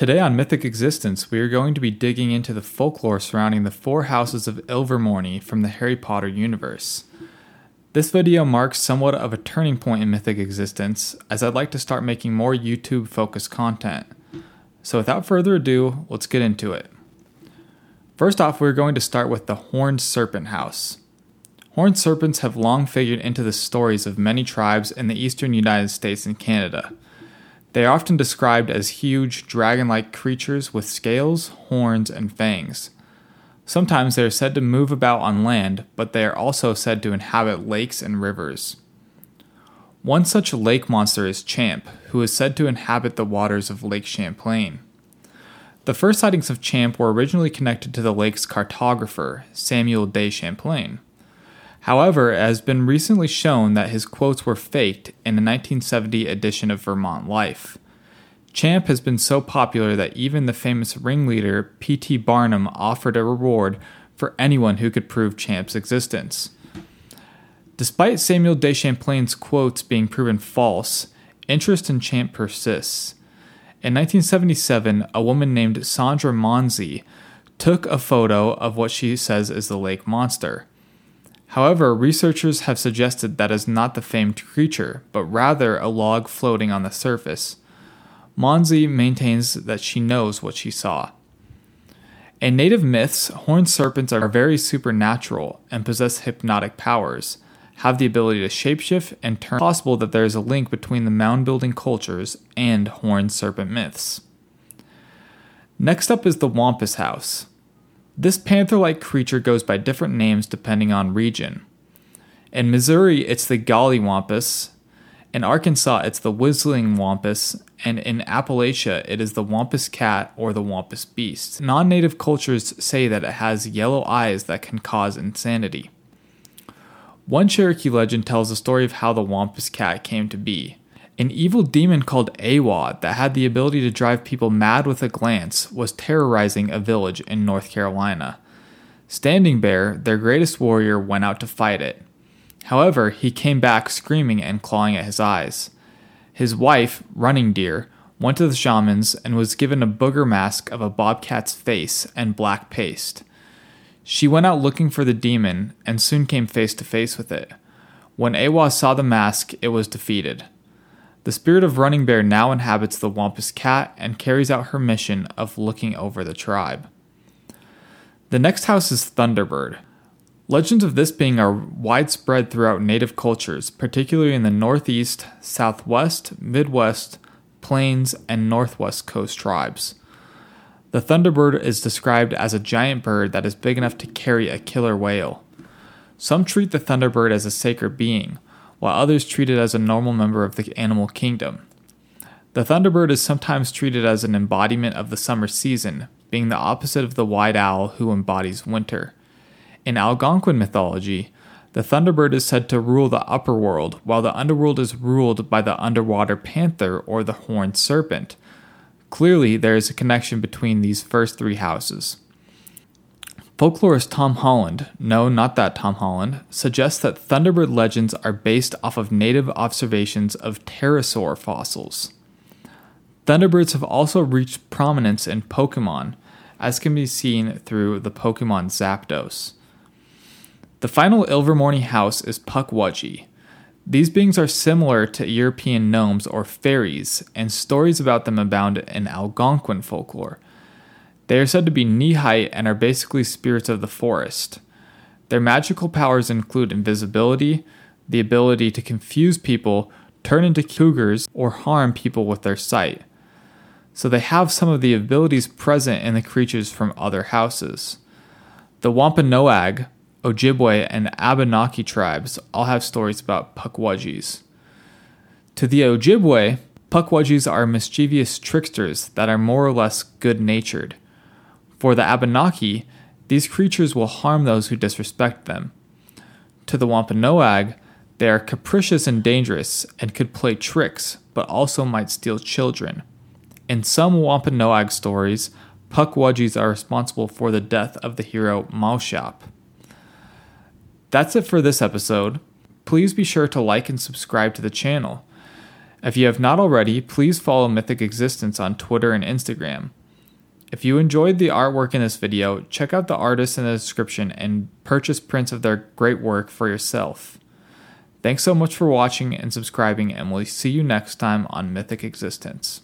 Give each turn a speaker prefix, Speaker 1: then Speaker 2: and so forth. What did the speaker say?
Speaker 1: Today on Mythic Existence, we are going to be digging into the folklore surrounding the four houses of Ilvermorny from the Harry Potter universe. This video marks somewhat of a turning point in Mythic Existence, as I'd like to start making more YouTube focused content. So without further ado, let's get into it. First off, we're going to start with the Horned Serpent House. Horned serpents have long figured into the stories of many tribes in the eastern United States and Canada. They are often described as huge, dragon like creatures with scales, horns, and fangs. Sometimes they are said to move about on land, but they are also said to inhabit lakes and rivers. One such lake monster is Champ, who is said to inhabit the waters of Lake Champlain. The first sightings of Champ were originally connected to the lake's cartographer, Samuel de Champlain. However, it has been recently shown that his quotes were faked in a 1970 edition of Vermont Life. Champ has been so popular that even the famous ringleader P.T. Barnum offered a reward for anyone who could prove Champ's existence. Despite Samuel de Champlain's quotes being proven false, interest in Champ persists. In 1977, a woman named Sandra Mansi took a photo of what she says is the lake monster. However, researchers have suggested that is not the famed creature, but rather a log floating on the surface. Mansi maintains that she knows what she saw. In native myths, horned serpents are very supernatural and possess hypnotic powers, have the ability to shapeshift, and turn. possible that there is a link between the mound building cultures and horned serpent myths. Next up is the Wampus House. This panther like creature goes by different names depending on region. In Missouri, it's the Gollywampus. In Arkansas, it's the Whistling Wampus. And in Appalachia, it is the Wampus Cat or the Wampus Beast. Non native cultures say that it has yellow eyes that can cause insanity. One Cherokee legend tells the story of how the Wampus Cat came to be. An evil demon called Awa that had the ability to drive people mad with a glance was terrorizing a village in North Carolina. Standing Bear, their greatest warrior, went out to fight it. However, he came back screaming and clawing at his eyes. His wife, Running Deer, went to the shamans and was given a booger mask of a bobcat's face and black paste. She went out looking for the demon and soon came face to face with it. When Awa saw the mask, it was defeated. The spirit of Running Bear now inhabits the Wampus Cat and carries out her mission of looking over the tribe. The next house is Thunderbird. Legends of this being are widespread throughout native cultures, particularly in the Northeast, Southwest, Midwest, Plains, and Northwest Coast tribes. The Thunderbird is described as a giant bird that is big enough to carry a killer whale. Some treat the Thunderbird as a sacred being, while others treat it as a normal member of the animal kingdom. The thunderbird is sometimes treated as an embodiment of the summer season, being the opposite of the white owl who embodies winter. In Algonquin mythology, the thunderbird is said to rule the upper world, while the underworld is ruled by the underwater panther or the horned serpent. Clearly, there is a connection between these first three houses. Folklorist Tom Holland, no, not that Tom Holland, suggests that Thunderbird legends are based off of native observations of pterosaur fossils. Thunderbirds have also reached prominence in Pokemon, as can be seen through the Pokemon Zapdos. The final Ilvermorny house is Pukwudgie. These beings are similar to European gnomes or fairies, and stories about them abound in Algonquin folklore they are said to be knee height and are basically spirits of the forest. Their magical powers include invisibility, the ability to confuse people, turn into cougars, or harm people with their sight. So they have some of the abilities present in the creatures from other houses. The Wampanoag, Ojibwe, and Abenaki tribes all have stories about Pukwudgies. To the Ojibwe, Pukwudgies are mischievous tricksters that are more or less good natured. For the Abenaki, these creatures will harm those who disrespect them. To the Wampanoag, they are capricious and dangerous and could play tricks, but also might steal children. In some Wampanoag stories, Pukwudgies are responsible for the death of the hero Maushop. That's it for this episode. Please be sure to like and subscribe to the channel. If you have not already, please follow Mythic Existence on Twitter and Instagram. If you enjoyed the artwork in this video, check out the artists in the description and purchase prints of their great work for yourself. Thanks so much for watching and subscribing, and we'll see you next time on Mythic Existence.